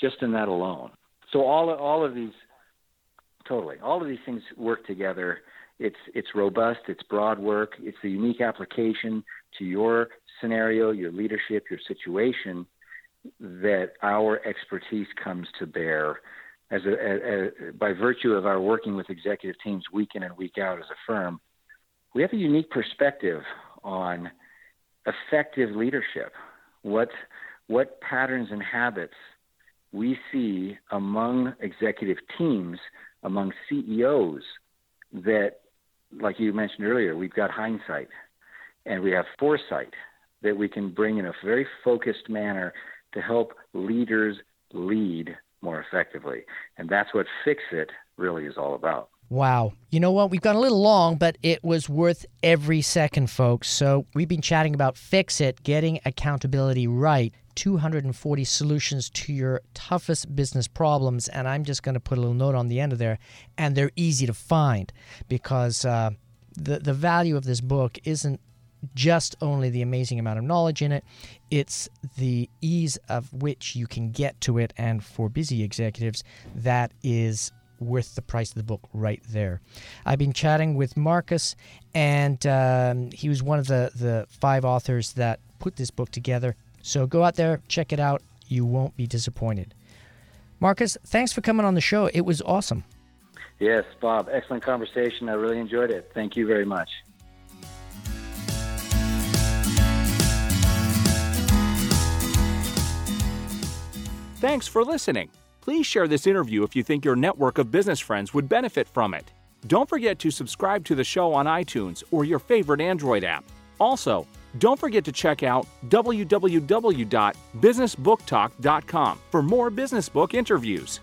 just in that alone. So all all of these totally all of these things work together. It's it's robust, it's broad work, it's the unique application to your scenario, your leadership, your situation, that our expertise comes to bear as, a, a, a, by virtue of our working with executive teams week in and week out as a firm. We have a unique perspective on effective leadership. What what patterns and habits we see among executive teams, among CEOs, that, like you mentioned earlier, we've got hindsight and we have foresight that we can bring in a very focused manner to help leaders lead more effectively. And that's what Fix It really is all about. Wow. You know what? We've gone a little long, but it was worth every second, folks. So we've been chatting about Fix It, getting accountability right. 240 solutions to your toughest business problems. And I'm just going to put a little note on the end of there. And they're easy to find because uh, the, the value of this book isn't just only the amazing amount of knowledge in it, it's the ease of which you can get to it. And for busy executives, that is worth the price of the book right there. I've been chatting with Marcus, and um, he was one of the, the five authors that put this book together. So go out there, check it out. You won't be disappointed. Marcus, thanks for coming on the show. It was awesome. Yes, Bob, excellent conversation. I really enjoyed it. Thank you very much. Thanks for listening. Please share this interview if you think your network of business friends would benefit from it. Don't forget to subscribe to the show on iTunes or your favorite Android app. Also, don't forget to check out www.businessbooktalk.com for more business book interviews.